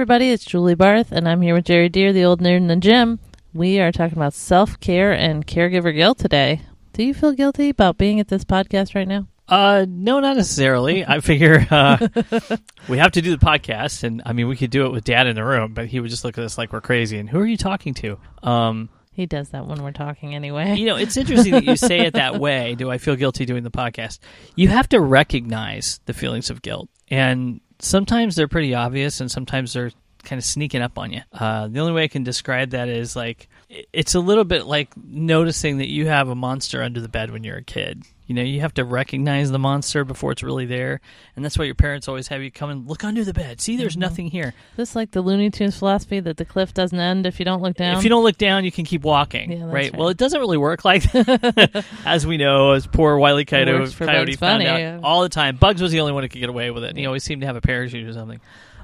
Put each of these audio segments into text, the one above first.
everybody, it's Julie Barth, and I'm here with Jerry Deer, the old nerd in the gym. We are talking about self care and caregiver guilt today. Do you feel guilty about being at this podcast right now? Uh, no, not necessarily. I figure uh, we have to do the podcast, and I mean, we could do it with Dad in the room, but he would just look at us like we're crazy. And who are you talking to? Um, He does that when we're talking anyway. you know, it's interesting that you say it that way. Do I feel guilty doing the podcast? You have to recognize the feelings of guilt, and sometimes they're pretty obvious, and sometimes they're kind of sneaking up on you. Uh, the only way I can describe that is like it's a little bit like noticing that you have a monster under the bed when you're a kid. You know, you have to recognize the monster before it's really there, and that's why your parents always have you come and look under the bed. See, there's nothing here. This like the Looney Tunes philosophy that the cliff doesn't end if you don't look down. If you don't look down, you can keep walking, Yeah, right? right. Well, it doesn't really work like that, as we know, as poor Wiley Coyote, Coyote found out yeah. all the time. Bugs was the only one who could get away with it. He always seemed to have a parachute or something.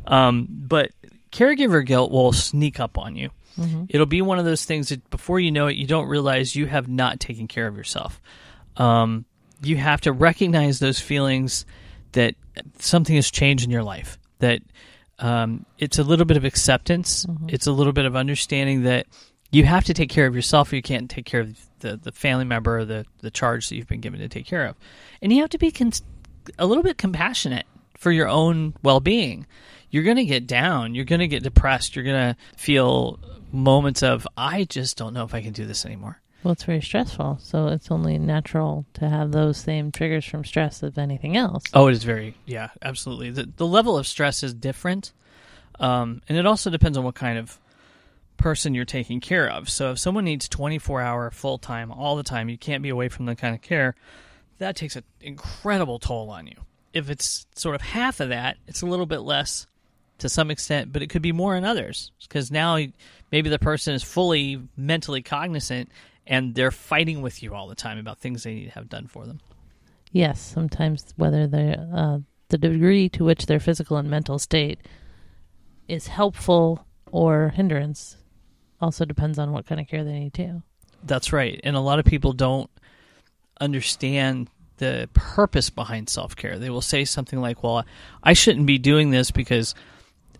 Um, but caregiver guilt will sneak up on you. It'll be one of those things that before you know it, you don't realize you have not taken care of yourself. Um, you have to recognize those feelings that something has changed in your life. That um, it's a little bit of acceptance. It's a little bit of understanding that you have to take care of yourself, or you can't take care of the, the family member or the, the charge that you've been given to take care of. And you have to be cons- a little bit compassionate for your own well being. You're going to get down. You're going to get depressed. You're going to feel moments of, I just don't know if I can do this anymore. Well, it's very stressful, so it's only natural to have those same triggers from stress of anything else. Oh, it is very, yeah, absolutely. The, the level of stress is different. Um, and it also depends on what kind of person you're taking care of. So if someone needs 24 hour full time all the time, you can't be away from the kind of care, that takes an incredible toll on you. If it's sort of half of that, it's a little bit less to some extent, but it could be more in others because now maybe the person is fully mentally cognizant and they're fighting with you all the time about things they need to have done for them. Yes, sometimes whether the uh, the degree to which their physical and mental state is helpful or hindrance also depends on what kind of care they need too. That's right. And a lot of people don't understand the purpose behind self care. They will say something like, Well, I shouldn't be doing this because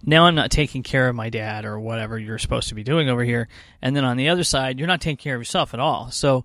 now I'm not taking care of my dad or whatever you're supposed to be doing over here. And then on the other side, you're not taking care of yourself at all. So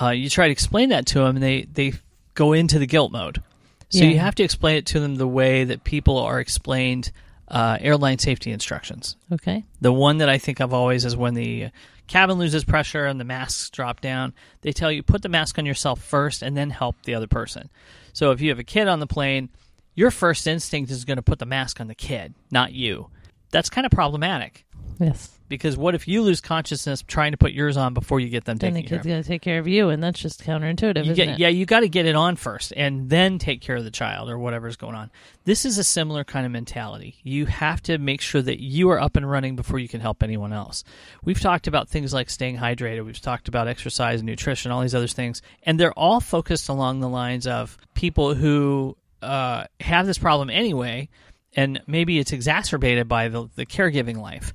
uh, you try to explain that to them, and they, they go into the guilt mode. So Yeah. you have to explain it to them the way that people are explained uh, airline safety instructions. Okay. The one that I think of always is when the cabin loses pressure and the masks drop down. They tell you put the mask on yourself first and then help the other person. So if you have a kid on the plane, your first instinct is going to put the mask on the kid, not you. That's kind of problematic Yes. because what if you lose consciousness trying to put yours on before you get them Then the taken kid's going to take care of you, and that's just counterintuitive, You isn't get, it? yeah, you got to get it on first and then take care of the child or whatever's going on. This is a similar kind of mentality. You have to make sure that you are up and running before you can help anyone else. We've talked about things like staying hydrated, we've talked about exercise and nutrition, all these other things, and they're all focused along the lines of people who uh, have this problem anyway. And maybe it's exacerbated by the, the caregiving life.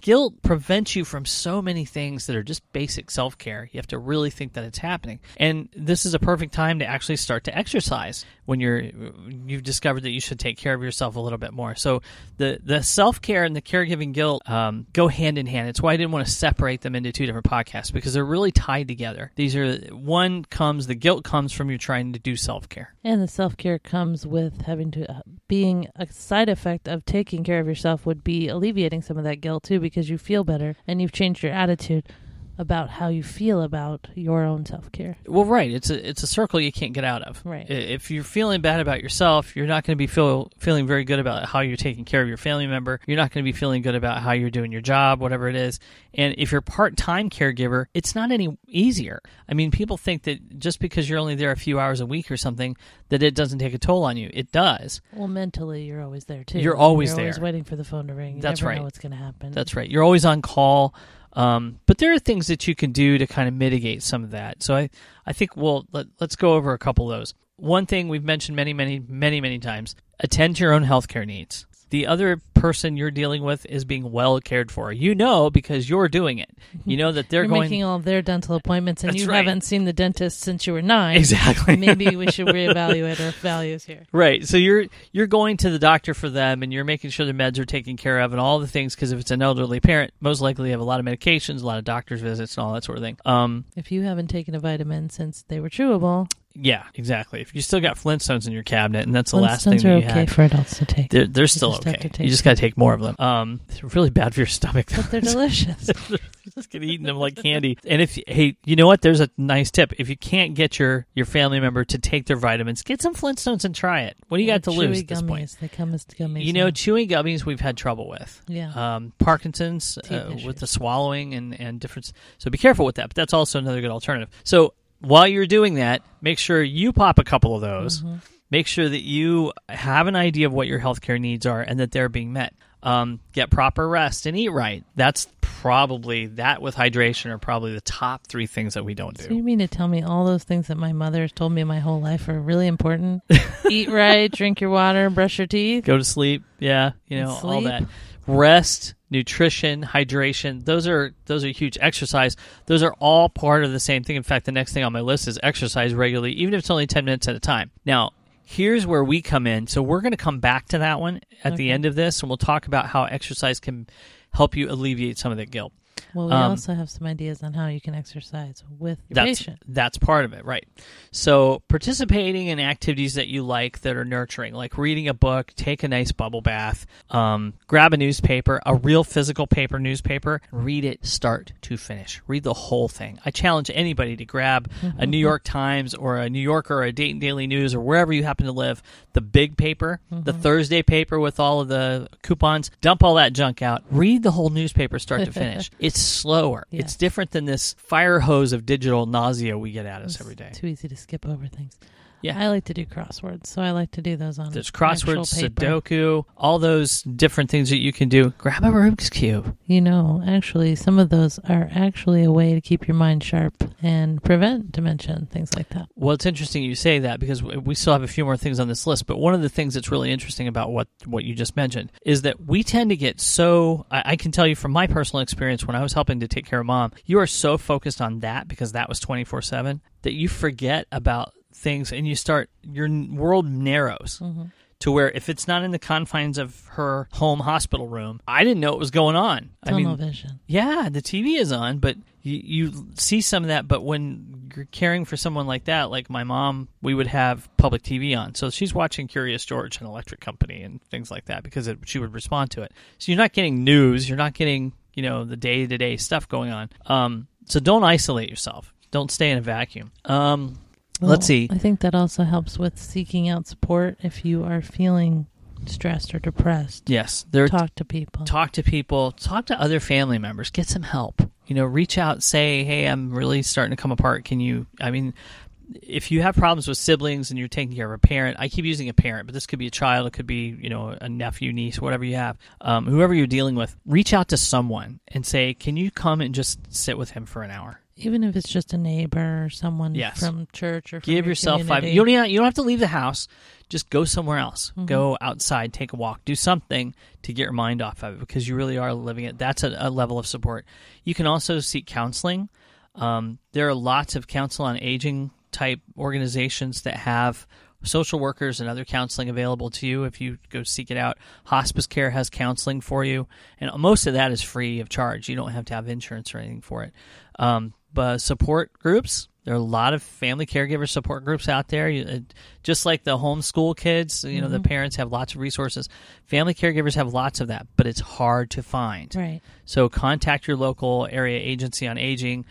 Guilt prevents you from so many things that are just basic self care. You have to really think that it's happening. And this is a perfect time to actually start to exercise when you're you've discovered that you should take care of yourself a little bit more. So the the self care and the caregiving guilt um, go hand in hand. It's why I didn't want to separate them into two different podcasts because they're really tied together. These are one comes the guilt comes from you trying to do self care. And the self care comes with having to uh, being a side effect of taking care of yourself would be alleviating some of that guilt too because you feel better and you've changed your attitude about how you feel about your own self care. Well, right. It's a it's a circle you can't get out of. Right. If you're feeling bad about yourself, you're not going to be feel feeling very good about how you're taking care of your family member. You're not going to be feeling good about how you're doing your job, whatever it is. And if you're part time caregiver, it's not any easier. I mean, people think that just because you're only there a few hours a week or something, that it doesn't take a toll on you. It does. Well, mentally, you're always there too. You're always there. you're always waiting for the phone to ring. You That's right. know what's going to happen. That's right. You're always on call. Um, but there are things that you can do to kind of mitigate some of that. So I, I think we'll let, let's go over a couple of those. One thing we've mentioned many, many, many, many times: attend to your own healthcare needs. The other person you're dealing with is being well cared for. You know because you're doing it. You know that they're You're going making all of their dental appointments, and That's you right. haven't seen the dentist since you were nine. exactly Maybe we should reevaluate our values here. Right. So you're you're going to the doctor for them, and you're making sure the meds are taken care of, and all the things. Because if it's an elderly parent, most likely they have a lot of medications, a lot of doctor's visits, and all that sort of thing. Um, If you haven't taken a vitamin since they were chewable, yeah, exactly. If you still got Flintstones in your cabinet, and that's the last thing Flintstones that are you okay had, for adults to take, they're, they're still just okay. You just got to take more of them. Um, they're really bad for your stomach. but they're delicious. you just get eating them like candy. And if hey, you know what? There's a nice tip. If you can't get your your family member to take their vitamins, get some Flintstones and try it. What do you got to lose at this gummies. point? They come as gummies. You know, now. chewing gummies we've had trouble with. yeah. Um, Parkinson's uh, with the swallowing and and different. So be careful with that. But that's also another good alternative. So while you're doing that, make sure you pop a couple of those. Mm-hmm. Make sure that you have an idea of what your healthcare needs are and that they're being met. Um, get proper rest and eat right. That's probably that with hydration are probably the top three things that we don't So do. you mean to tell me all those things that my mother has told me my whole life are really important? Eat right, drink your water, brush your teeth. Go to sleep. Yeah, you know all that. Rest, nutrition, hydration. Those are those are huge. Exercise. Those are all part of the same thing. In fact, the next thing on my list is exercise regularly, even if it's only ten minutes at a time. Now, here's where we come in. So we're going to come back to that one at the end of this, and we'll talk about how exercise can help you alleviate some of that guilt. Well, we Um, also have some ideas on how you can exercise with your That's patient. that's part of it, right? So participating in activities that you like that are nurturing, like reading a book, take a nice bubble bath, um, grab a newspaper, a real physical paper newspaper, read it start to finish. Read the whole thing. I challenge anybody to grab a New York Times or a New Yorker or a Dayton Daily News or wherever you happen to live, the big paper, the Thursday paper with all of the coupons. Dump all that junk out. Read the whole newspaper start to finish. It's slower. Yeah. It's different than this fire hose of digital nausea we get at us It's every day. Too easy to skip over things. Yeah. I like to do crosswords, so I like to do those on. There's crosswords. Sudoku, all those different things that you can do. Grab a Rubik's Cube. You know, actually, some of those are actually a way to keep your mind sharp and prevent dementia and things like that. Well, it's interesting you say that because we still have a few more things on this list. But one of the things that's really interesting about what, what you just mentioned is that we tend to get so. I, I can tell you from my personal experience when I was helping to take care of mom, you are so focused on that because that was 24 7 that you forget about things and you start, your world narrows. To where if it's not in the confines of her home hospital room, I didn't know what was going on. I mean, vision. yeah, the TV is on, but you, you see some of that. But when you're caring for someone like that, like my mom, we would have public TV on. So she's watching Curious George and Electric Company and things like that because it, she would respond to it. So you're not getting news. You're not getting, you know, the day to day stuff going on. Um, so don't isolate yourself. Don't stay in a vacuum. Um, Well, let's see. I think that also helps with seeking out support if you are feeling stressed or depressed. Yes, there Talk to people. talk to people, talk to other family members, get some help. You know, reach out, say, "Hey, I'm really starting to come apart. Can you?" I mean, if you have problems with siblings and you're taking care of a parent, I keep using a parent, but this could be a child, it could be you know a nephew, niece, whatever you have, um, whoever you're dealing with. Reach out to someone and say, "Can you come and just sit with him for an hour?" Even if it's just a neighbor or someone Yes. from church or from Give your yourself five. community. You don't, even- you don't have to leave the house. Just go somewhere else. Mm-hmm. Go outside, take a walk, do something to get your mind off of it because you really are living it. That's a, a level of support. You can also seek counseling. Um, there are lots of council on aging type organizations that have social workers and other counseling available to you if you go seek it out. Hospice Care has counseling for you, and most of that is free of charge. You don't have to have insurance or anything for it. Um, but support groups, there are a lot of family caregiver support groups out there. You, uh, just like the homeschool kids, you know, the parents have lots of resources. Family caregivers have lots of that, but it's hard to find. Right. So contact your local area agency on aging.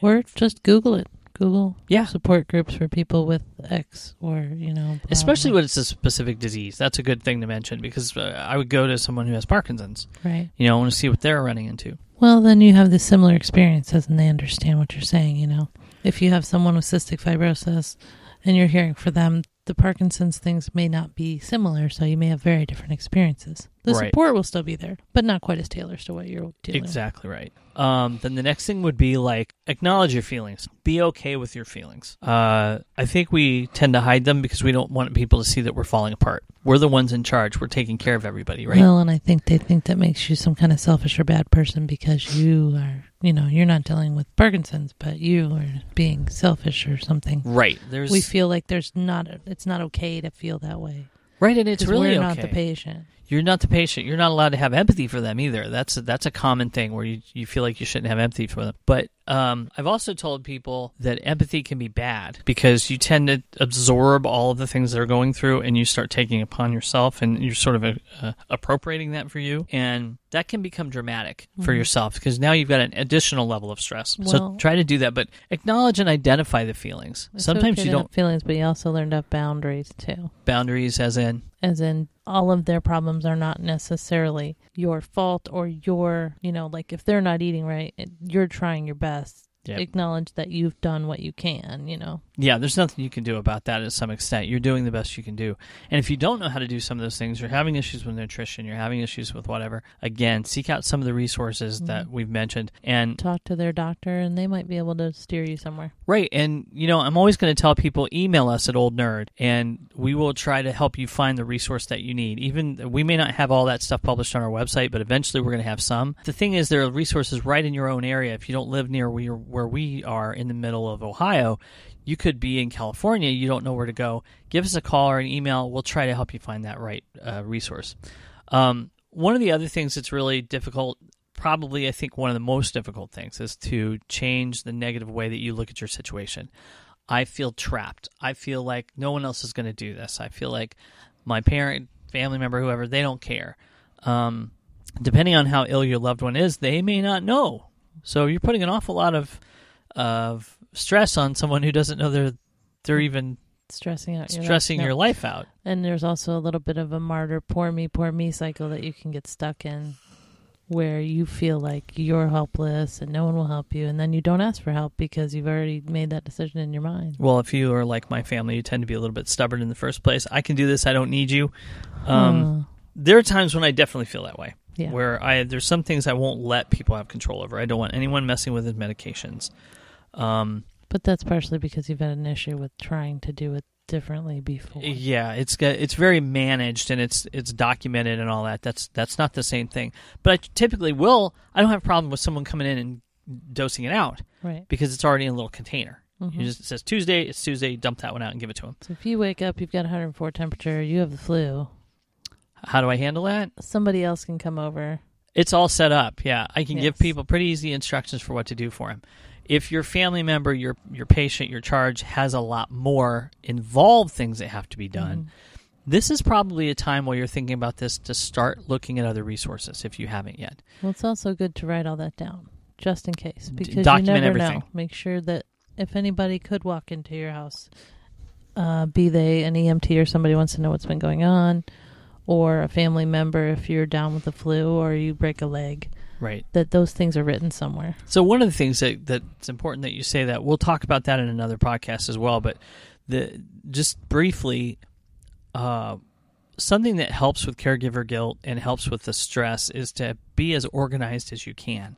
Or just Google it. Google Yeah. support groups for people with X or, you know. blah, Especially blah. when it's a specific disease. That's a good thing to mention because uh, I would go to someone who has Parkinson's. Right. You know, I want to see what they're running into. Well, then you have the similar experiences and they understand what you're saying, you know. If you have someone with cystic fibrosis and you're hearing for them, the Parkinson's things may not be similar, so you may have very different experiences. The Right. support will still be there, but not quite as tailored to what you're dealing with. Exactly right. Um, then the next thing would be like acknowledge your feelings. Be okay with your feelings. Uh, I think we tend to hide them because we don't want people to see that we're falling apart. We're the ones in charge. We're taking care of everybody, right? Well, and I think they think that makes you some kind of selfish or bad person because you are, you know, you're not dealing with Parkinson's, but you are being selfish or something. right. There's We feel like there's not, it's not okay to feel that way. right, and it's really we're okay. not the patient. You're not the patient. You're not allowed to have empathy for them either. That's a, that's a common thing where you, you feel like you shouldn't have empathy for them. But um, I've also told people that empathy can be bad because you tend to absorb all of the things they're going through and you start taking upon yourself and you're sort of uh, uh, appropriating that for you. And that can become dramatic for Mhm. yourself because now you've got an additional level of stress. so try to do that, but acknowledge and identify the feelings. Sometimes you don't feelings, but you also learn to have boundaries too. boundaries as in As in, all of their problems are not necessarily your fault or your, you know, like if they're not eating right, you're trying your best. Yep. Acknowledge that you've done what you can, you know. Yeah, there's nothing you can do about that to some extent. You're doing the best you can do. And if you don't know how to do some of those things, you're having issues with nutrition, you're having issues with whatever, again, seek out some of the resources mm-hmm. that we've mentioned. And Talk to their doctor and they might be able to steer you somewhere. right, and you know, I'm always going to tell people email us at Old Nerd and we will try to help you find the resource that you need. Even we may not have all that stuff published on our website, but eventually we're going to have some. The thing is there are resources right in your own area. If you don't live near where, where we are in the middle of Ohio, you could be in California, you don't know where to go. Give us a call or an email. We'll try to help you find that right uh, resource. Um, one of the other things that's really difficult, probably I think one of the most difficult things, is to change the negative way that you look at your situation. I feel trapped. I feel like no one else is going to do this. I feel like my parent, family member, whoever, they don't care. Um, depending on how ill your loved one is, they may not know. So you're putting an awful lot of of stress on someone who doesn't know they're they're even Stressing out your stressing life. your life out. And there's also a little bit of a martyr, poor me, poor me cycle that you can get stuck in where you feel like you're helpless and no one will help you. And then you don't ask for help because you've already made that decision in your mind. Well, if you are like my family, you tend to be a little bit stubborn in the first place. I can do this. I don't need you. Um, there are times when I definitely feel that way. Yeah. Where I there's some things I won't let people have control over. I don't want anyone messing with his medications. Um, but that's partially because you've had an issue with trying to do it differently before. yeah, it's it's very managed and it's it's documented and all that. That's that's not the same thing. But I typically will. I don't have a problem with someone coming in and dosing it out Right. because it's already in a little container. Mhm. You just it says Tuesday. It's Tuesday. Dump that one out and give it to them. So if you wake up, you've got 104 temperature, you have the flu, How do I handle that? somebody else can come over. It's all set up. Yeah, I can give people pretty easy instructions for what to do for him. If your family member, your your patient, your charge has a lot more involved things that have to be done, Mhm. this is probably a time while you're thinking about this to start looking at other resources if you haven't yet. Well, it's also good to write all that down just in case because document you never everything. know. Make sure that if anybody could walk into your house, uh, be they an EMT or somebody wants to know what's been going on, or a family member if you're down with the flu or you break a leg, Right. that those things are written somewhere. So one of the things that that's important that you say that we'll talk about that in another podcast as well. But the just briefly, uh, something that helps with caregiver guilt and helps with the stress is to be as organized as you can.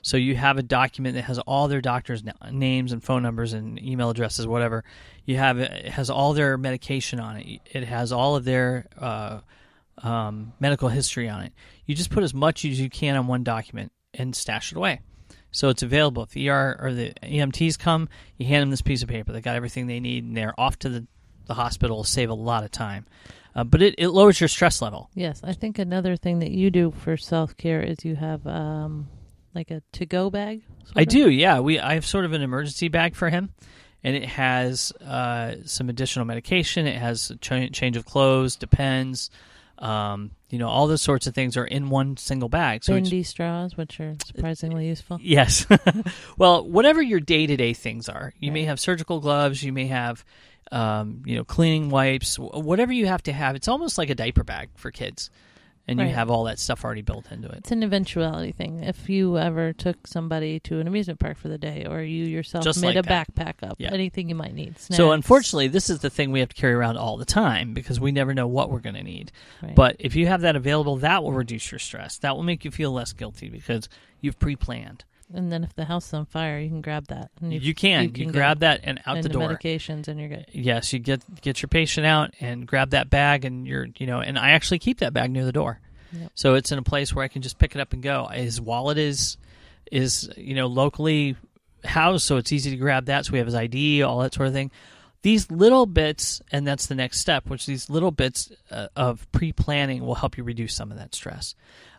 So you have a document that has all their doctors' names and phone numbers and email addresses, whatever. You have it has all their medication on it. It has all of their uh, um, medical history on it. You just put as much as you can on one document and stash it away. So it's available. If the ER or the EMTs come, you hand them this piece of paper. They got everything they need, and they're off to the, the hospital. Save a lot of time, uh, but it, it lowers your stress level. Yes, I think another thing that you do for self care is you have um, like a to go bag. I of? do, yeah. We I have sort of an emergency bag for him, and it has uh, some additional medication. It has a ch- change of clothes, depends. Um, you know, all those sorts of things are in one single bag. So bendy straws, which are surprisingly useful. Yes. well, whatever your day to day things are, you may have surgical gloves, you may have, um, you know, cleaning wipes, whatever you have to have. It's almost like a diaper bag for kids. And you Right. have all that stuff already built into it. It's an eventuality thing. If you ever took somebody to an amusement park for the day, or you yourself Just made like a that. backpack up, Yeah. anything you might need. Snacks, So unfortunately, this is the thing we have to carry around all the time because we never know what we're going to need. Right. But if you have that available, that will reduce your stress. That will make you feel less guilty because you've pre-planned. And then if the house is on fire, you can grab that. And You, can. You, can grab that and out the into door. medications, and you're good. Yes, you get get your patient out and grab that bag, and you're you know, and I actually keep that bag near the door, Yep. so it's in a place where I can just pick it up and go. His wallet is is you know locally housed, so it's easy to grab that. So we have his ID, all that sort of thing. These little bits, and that's the next step, which these little bits uh, of pre planning will help you reduce some of that stress.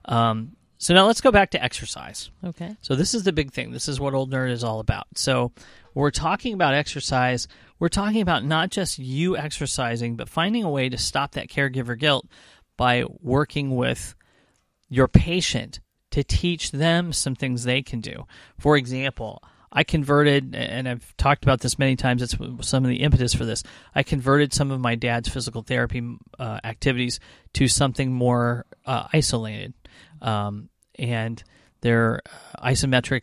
Um, so now let's go back to exercise. Okay. So this is the big thing. This is what old nerd is all about. So we're talking about exercise. We're talking about not just you exercising, but finding a way to stop that caregiver guilt by working with your patient to teach them some things they can do. For example, I converted, and I've talked about this many times. It's some of the impetus for this. I converted some of my dad's physical therapy uh, activities to something more uh, isolated, um, and they're isometric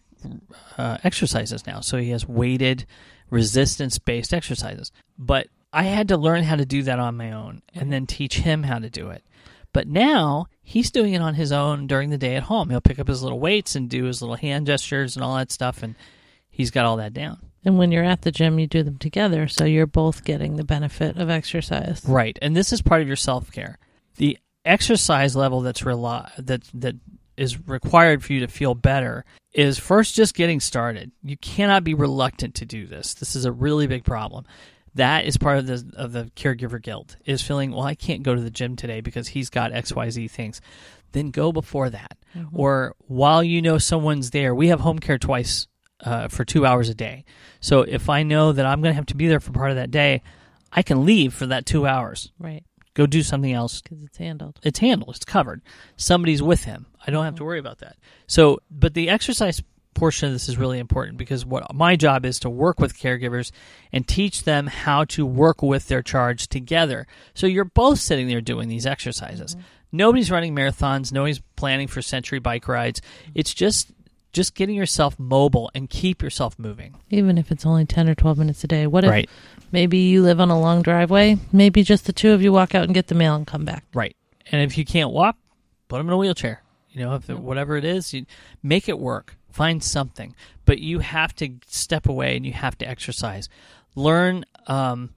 uh, exercises now. So he has weighted, resistance-based exercises. But I had to learn how to do that on my own, and then teach him how to do it. But now he's doing it on his own during the day at home. He'll pick up his little weights and do his little hand gestures and all that stuff, and he's got all that down. And when you're at the gym, you do them together, so you're both getting the benefit of exercise. Right, and this is part of your self care. The exercise level that's rely that that is required for you to feel better is first just getting started. You cannot be reluctant to do this. This is a really big problem. That is part of the of the caregiver guilt is feeling well I can't go to the gym today because he's got XYZ things. Then go before that. Mm-hmm. Or while you know someone's there, we have home care twice uh, for two hours a day. So if I know that I'm going to have to be there for part of that day, I can leave for that two hours. Right. Go do something else. Because it's handled. It's handled. It's covered. Somebody's with him. I don't have to mm-hmm. worry about that. So, but the exercise portion of this is really important because what my job is to work with caregivers and teach them how to work with their charge together. So you're both sitting there doing these exercises. Mm-hmm. Nobody's running marathons. Nobody's planning for century bike rides. Mm-hmm. It's just just getting yourself mobile and keep yourself moving. Even if it's only 10 or 12 minutes a day. What if Right. maybe you live on a long driveway? Maybe just the two of you walk out and get the mail and come back. Right. And if you can't walk, put them in a wheelchair. You know, if it, whatever it is, you make it work. Find something, but you have to step away and you have to exercise. Learn. Um,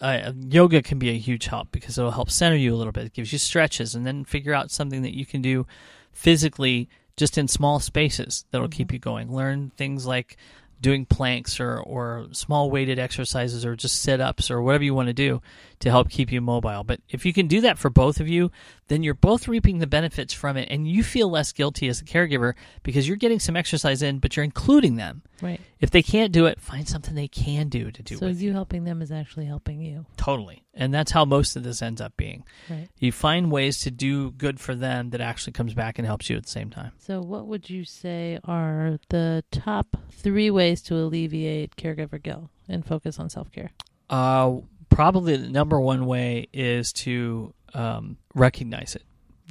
uh, yoga can be a huge help because it'll help center you a little bit. It gives you stretches, and then figure out something that you can do physically just in small spaces that'll keep mm-hmm. you going. Learn things like doing planks or, or small weighted exercises or just sit ups or whatever you want to do to help keep you mobile. But if you can do that for both of you, then you're both reaping the benefits from it and you feel less guilty as a caregiver because you're getting some exercise in, but you're including them. Right. If they can't do it, find something they can do to do So with you helping them is actually helping you. Totally. And that's how most of this ends up being. Right. You find ways to do good for them that actually comes back and helps you at the same time. So, what would you say are the top three ways to alleviate caregiver guilt and focus on self care? Uh, probably the number one way is to um, recognize it.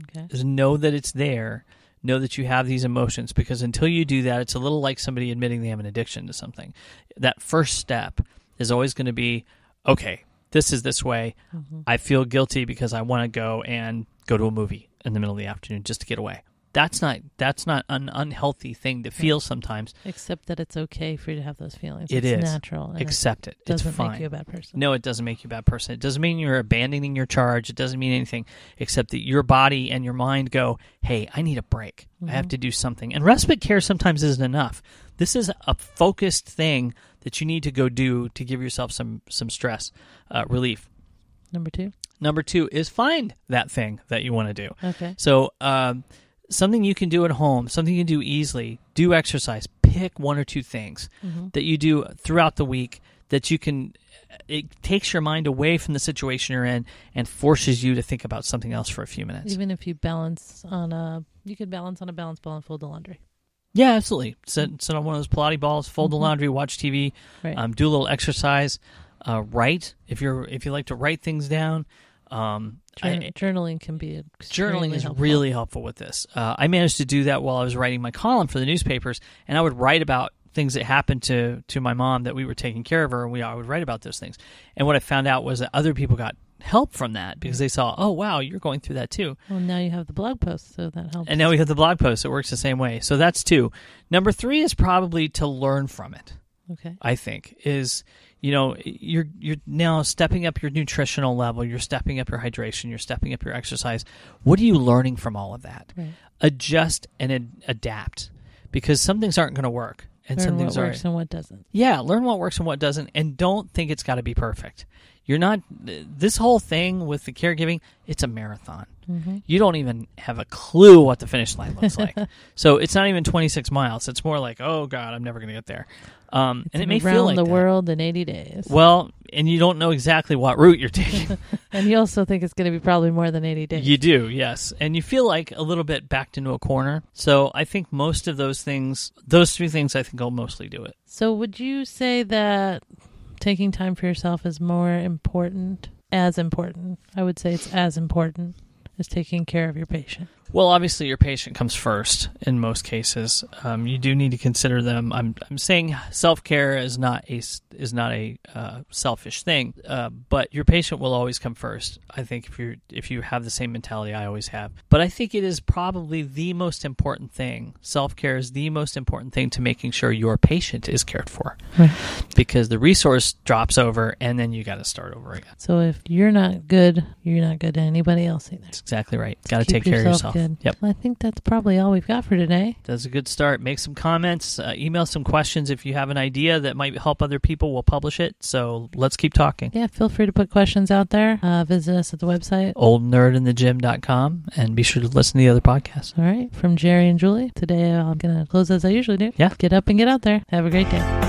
Okay. Is know that it's there. Know that you have these emotions because until you do that, it's a little like somebody admitting they have an addiction to something. That first step is always going to be, okay, this is this way. I feel guilty because I want to go and go to a movie in the middle of the afternoon just to get away. That's not that's not an unhealthy thing to feel sometimes. Except that it's okay for you to have those feelings. It it's is. natural. Accept it. it doesn't it's fine. make you a bad person. No, it doesn't make you a bad person. It doesn't mean you're abandoning your charge. It doesn't mean anything except that your body and your mind go, hey, I need a break. I have to do something. And respite care sometimes isn't enough. This is a focused thing that you need to go do to give yourself some, some stress uh, relief. Number two. Number two is find that thing that you want to do. Okay. So, um, something you can do at home, something you can do easily, do exercise. Pick one or two things that you do throughout the week that you can. It takes your mind away from the situation you're in and forces you to think about something else for a few minutes. Even if you balance on a, you could balance on a balance ball and fold the laundry. yeah, absolutely. Sit, sit on one of those Pilates balls, fold the laundry, watch TV, Right. um, do a little exercise, uh, write if you're if you like to write things down. Um, I- journaling can be journaling is helpful. really helpful with this. Uh, I managed to do that while I was writing my column for the newspapers, and I would write about things that happened to to my mom that we were taking care of her, and we I would write about those things. And what I found out was that other people got help from that because they saw, oh wow, you're going through that too. Well, now you have the blog post, so that helps. And now we have the blog post. It works the same way. So that's two. Number three is probably to learn from it. Okay. I think is you know you're you're now stepping up your nutritional level, you're stepping up your hydration, you're stepping up your exercise. What are you learning from all of that? Right. Adjust and ad- adapt because some things aren't going to work and some things what are works and what doesn't. yeah, learn what works and what doesn't, and don't think it's got to be perfect. You're not. This whole thing with the caregiving, it's a marathon. Mm-hmm. You don't even have a clue what the finish line looks like. so it's not even 26 miles. It's more like, oh god, I'm never going to get there. Um, and it may around feel like the that. world in 80 days. Well, and you don't know exactly what route you're taking. and you also think it's going to be probably more than 80 days. you do, yes, and you feel like a little bit backed into a corner. So I think most of those things, those three things, I think will mostly do it. So would you say that taking time for yourself is more important, as important? I would say it's as important as taking care of your patient. Well, obviously, your patient comes first in most cases. Um, you do need to consider them. I'm, I'm saying self care is not a is not a uh, selfish thing, uh, but your patient will always come first. I think if you if you have the same mentality I always have, but I think it is probably the most important thing. Self care is the most important thing to making sure your patient is cared for, Right. because the resource drops over, and then you got to start over again. So if you're not good, you're not good to anybody else either. That's exactly right. Got to take care of yourself yourself. Good. Yep. I think that's probably all we've got for today. That's a good start. Make some comments, uh, email some questions if you have an idea that might help other people. We'll publish it. So let's keep talking. Yeah, feel free to put questions out there. Uh, visit us at the website. Oldnerdinthegym.com and be sure to listen to the other podcasts. All right, from Jerry and Julie. Today I'm going to close as I usually do. Yeah. Get up and get out there. Have a great day.